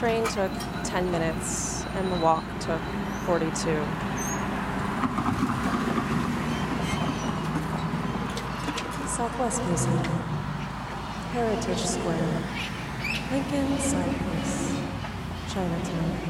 The train took 10 minutes, and the walk took 42. Southwest Museum, Heritage Square, Lincoln Cypress, Chinatown.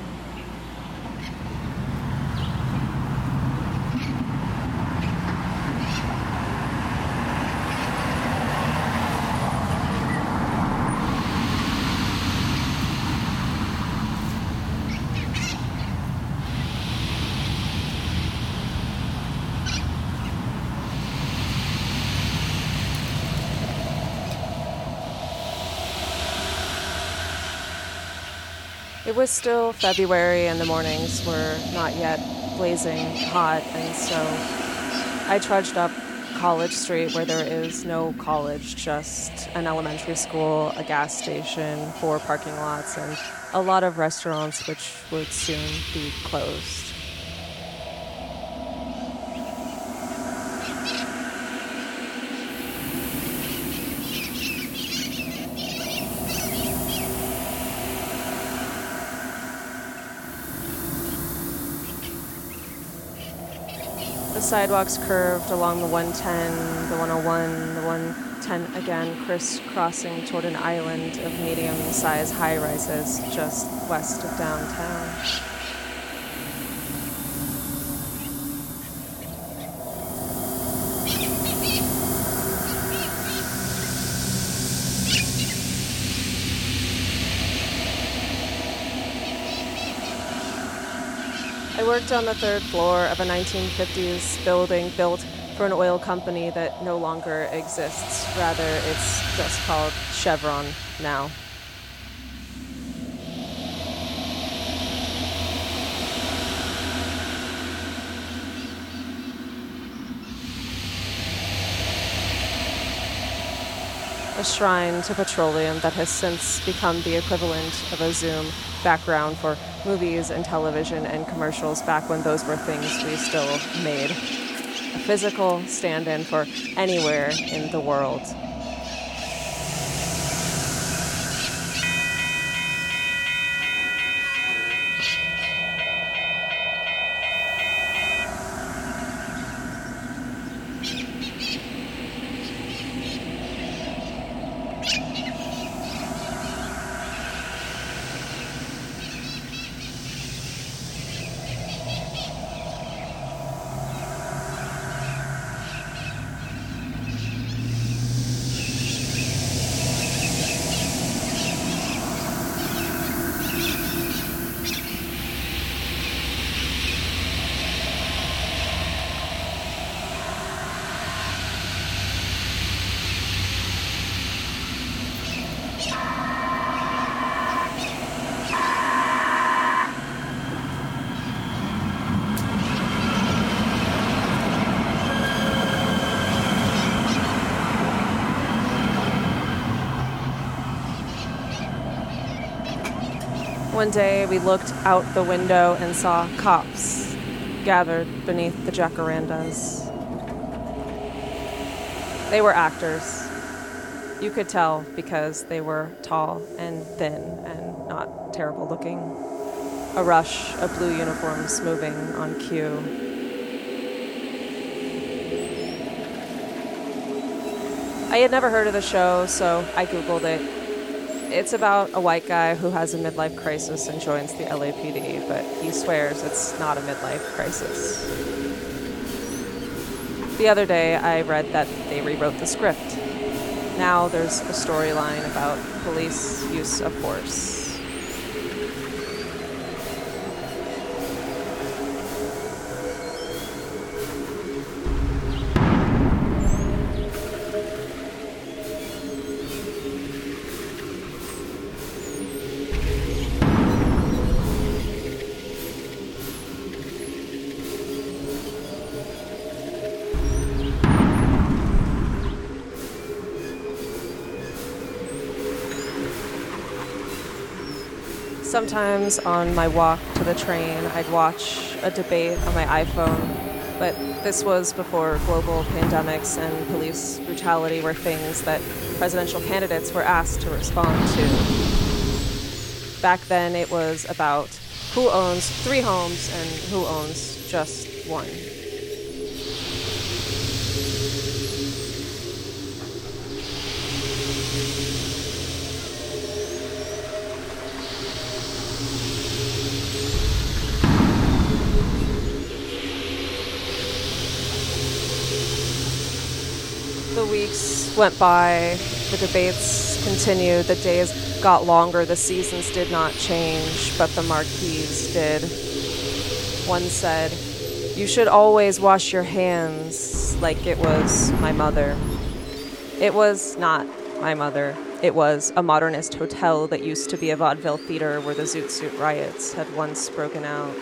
It was still February and the mornings were not yet blazing hot, and so I trudged up College Street where there is no college, just an elementary school, a gas station, four parking lots, and a lot of restaurants which would soon be closed. The sidewalks curved along the 110, the 101, the 110 again, crisscrossing toward an island of medium sized high rises just west of downtown. Worked on the third floor of a 1950s building built for an oil company that no longer exists. Rather, it's just called Chevron now. A shrine to petroleum that has since become the equivalent of a Zoom background for movies and television and commercials back when those were things we still made. A physical stand in for anywhere in the world. One day we looked out the window and saw cops gathered beneath the jacarandas. They were actors. You could tell because they were tall and thin and not terrible looking. A rush of blue uniforms moving on cue. I had never heard of the show, so I Googled it it's about a white guy who has a midlife crisis and joins the LAPD, but he swears it's not a midlife crisis. The other day, I read that they rewrote the script. Now there's a storyline about police use of force. Sometimes on my walk to the train, I'd watch a debate on my iPhone, but this was before global pandemics and police brutality were things that presidential candidates were asked to respond to. Back then, it was about who owns three homes and who owns just one. Weeks went by, the debates continued, the days got longer, the seasons did not change, but the marquees did. One said, You should always wash your hands like it was my mother. It was not my mother. It was a modernist hotel that used to be a vaudeville theater where the Zoot Suit riots had once broken out.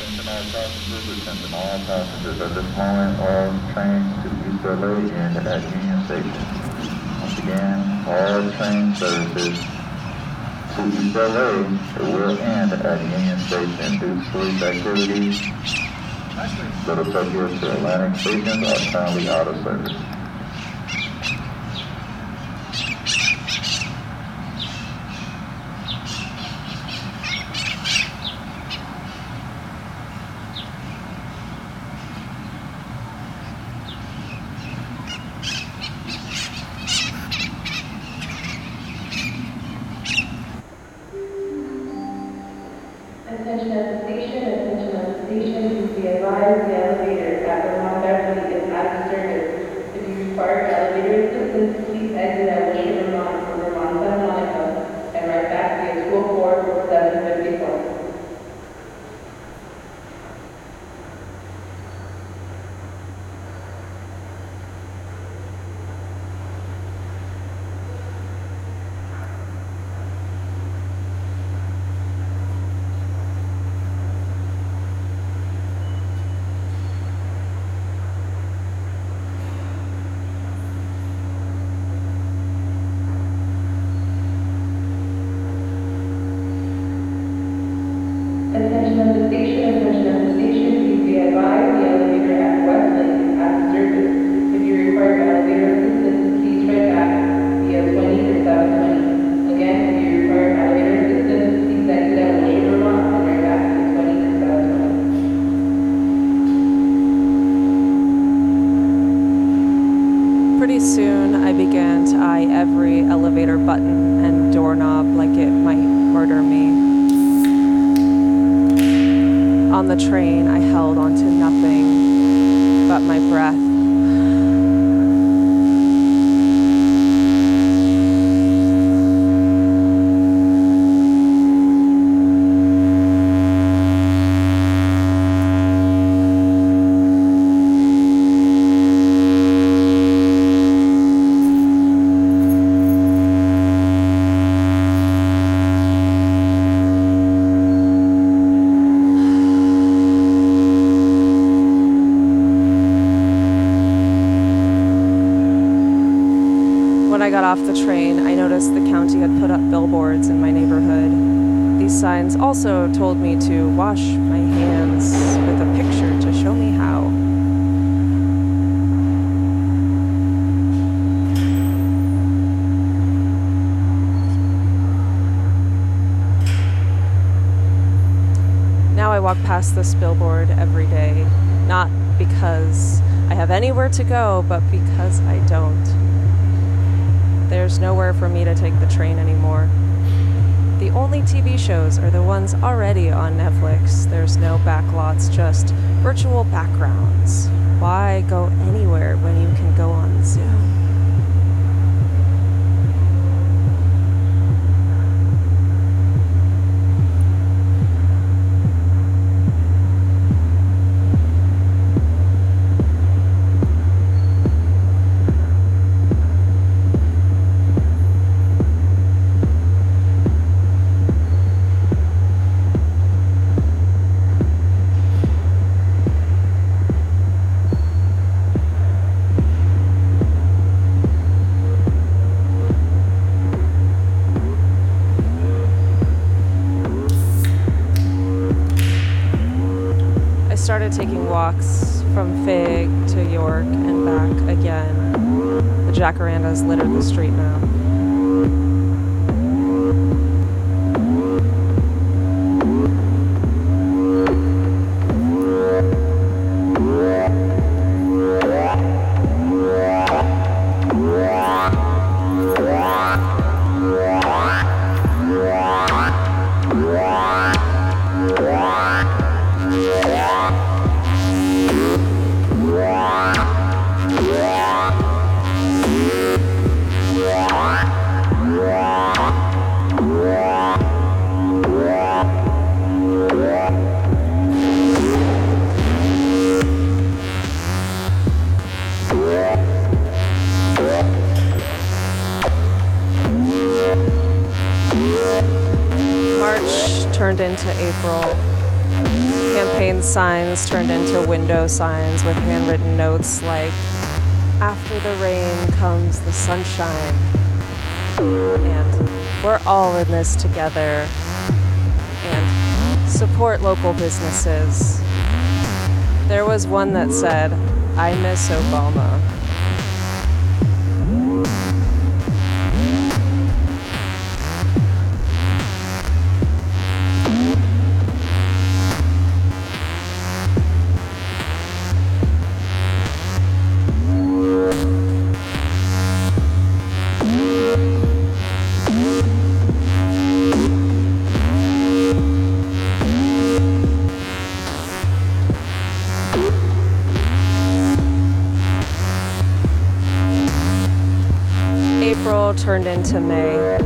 Attention all passengers, attention all passengers. At this moment, all trains to East LA end at Union Station. Once again, all train services to East LA will end at Union Station due to police activities. Little Tokyo to Atlantic stations are currently out of service. My breath. I walk past this billboard every day, not because I have anywhere to go, but because I don't. There's nowhere for me to take the train anymore. The only TV shows are the ones already on Netflix. There's no backlots, just virtual backgrounds. Why go anywhere when you can go on Zoom? Started taking walks from Fig to York and back again. The jacarandas litter the street now. Into April. Campaign signs turned into window signs with handwritten notes like, After the rain comes the sunshine. And we're all in this together. And support local businesses. There was one that said, I miss Obama. April turned into May.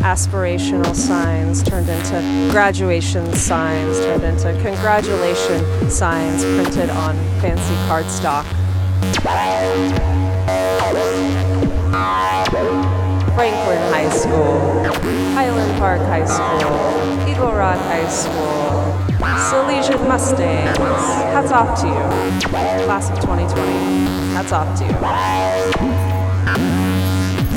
Aspirational signs turned into graduation signs, turned into congratulation signs printed on fancy cardstock. Franklin High School, Highland Park High School, Eagle Rock High School, Salesian Mustangs. Hats off to you. Class of 2020. Hats off to you.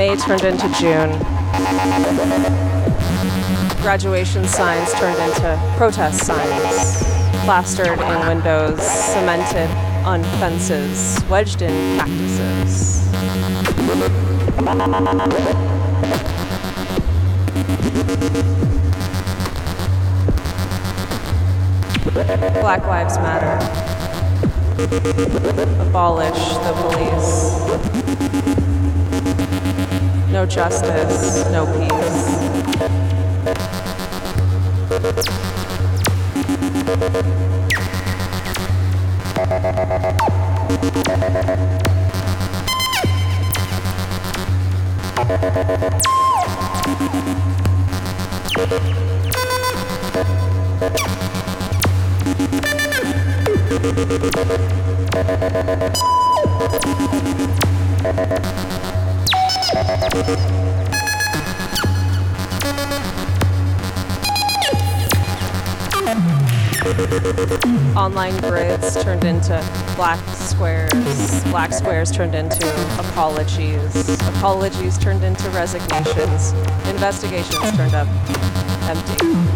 May turned into June. Graduation signs turned into protest signs. Plastered in windows, cemented on fences, wedged in cactuses. Black Lives Matter. Abolish the police. No justice, no peace. Online grids turned into black squares. Black squares turned into apologies. Apologies turned into resignations. Investigations turned up empty.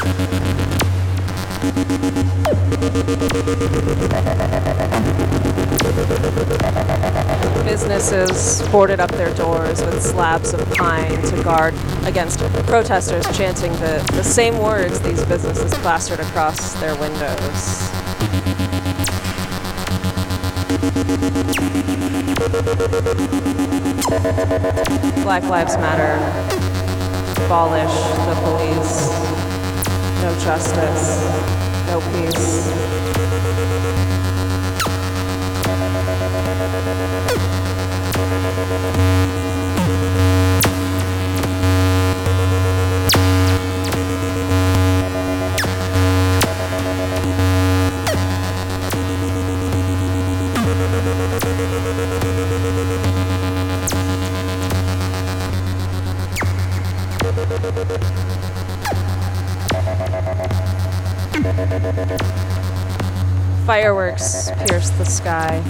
Thank Businesses boarded up their doors with slabs of pine to guard against protesters chanting the, the same words these businesses plastered across their windows. Black Lives Matter. Abolish the police. No justice. No peace. The sky.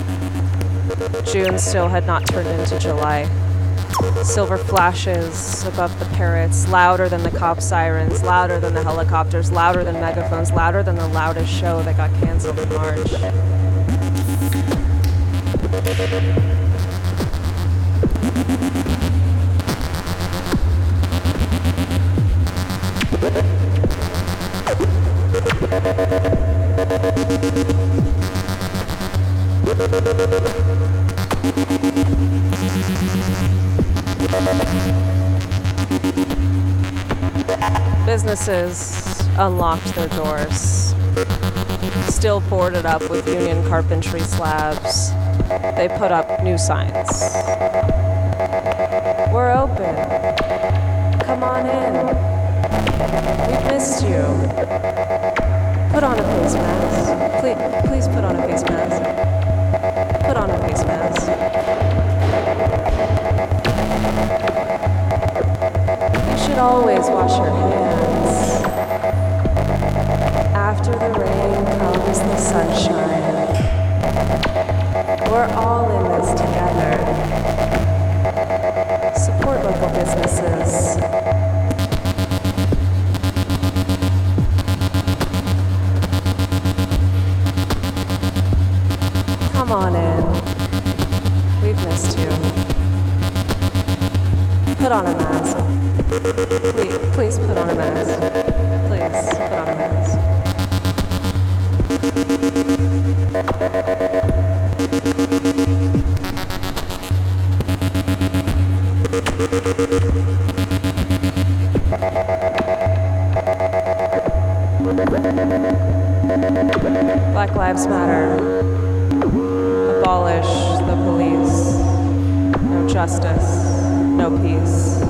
June still had not turned into July. Silver flashes above the parrots, louder than the cop sirens, louder than the helicopters, louder than megaphones, louder than the loudest show that got canceled in March. Businesses unlocked their doors, still boarded up with union carpentry slabs. They put up new signs. We're open. Come on in. We've missed you. Put on a face mask. Please, please put on a face mask. Put on a face mask. Should always wash your hands. After the rain comes the sunshine. We're all in this together. Support local businesses. Come on in. We've missed you. Put on a mask. Please, please put on a mask. Please put on a mask. Black Lives Matter. Abolish the police. No justice. No peace.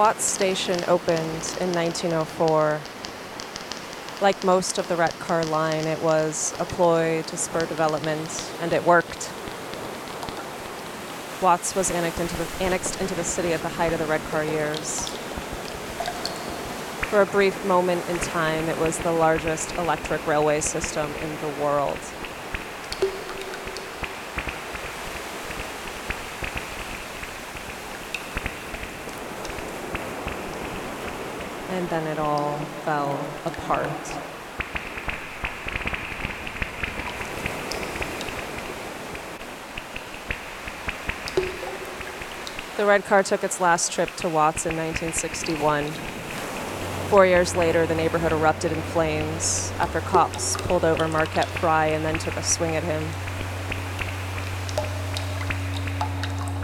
Watts Station opened in 1904. Like most of the Red Car line, it was a ploy to spur development, and it worked. Watts was annexed into the, annexed into the city at the height of the Red Car years. For a brief moment in time, it was the largest electric railway system in the world. Then it all fell apart. The red car took its last trip to Watts in 1961. Four years later, the neighborhood erupted in flames after cops pulled over Marquette Frye and then took a swing at him.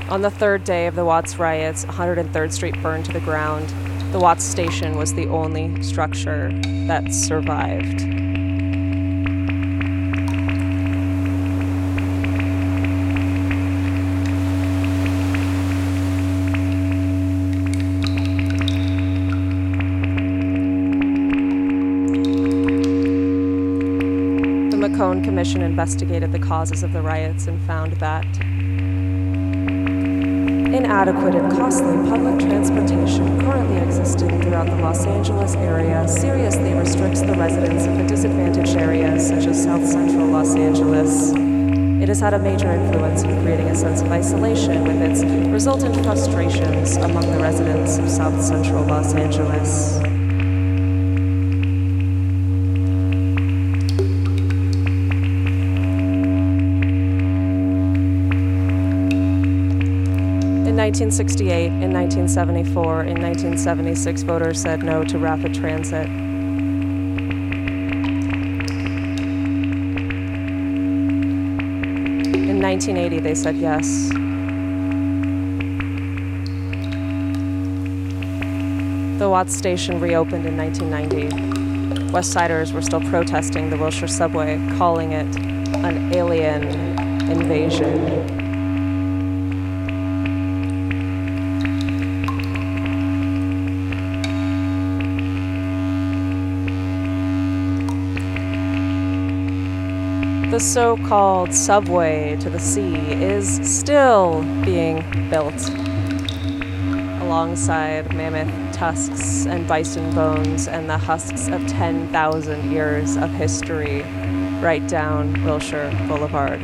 On the third day of the Watts riots, 103rd Street burned to the ground. The Watts station was the only structure that survived. The McCone Commission investigated the causes of the riots and found that inadequate and costly public transportation currently existing throughout the Los Angeles area seriously restricts the residents of the disadvantaged areas such as South Central Los Angeles. It has had a major influence in creating a sense of isolation with its resultant frustrations among the residents of South Central Los Angeles. 1968, in 1974, in 1976, voters said no to rapid transit. In 1980, they said yes. The Watts station reopened in 1990. West Siders were still protesting the Wilshire subway, calling it an alien invasion. The so called subway to the sea is still being built alongside mammoth tusks and bison bones and the husks of 10,000 years of history right down Wilshire Boulevard.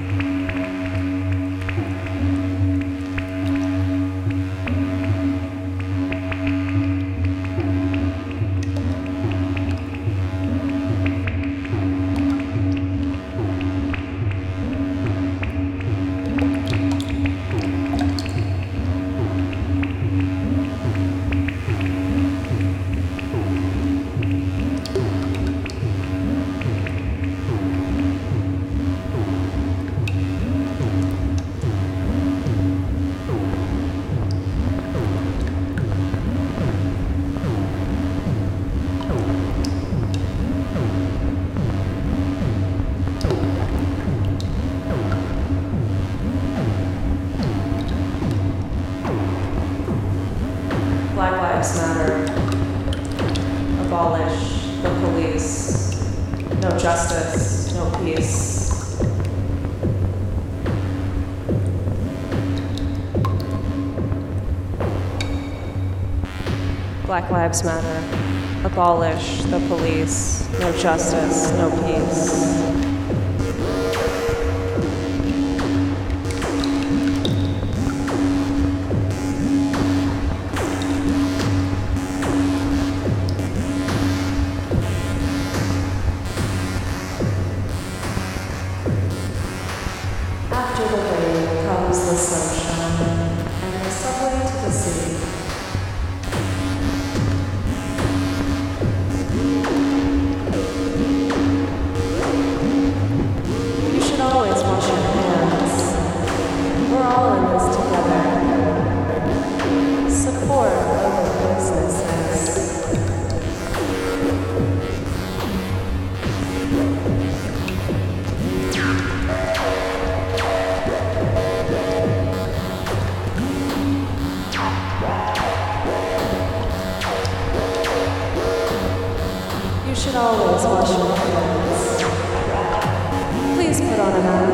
Lives Matter. Abolish the police. No justice, no peace. On a mask.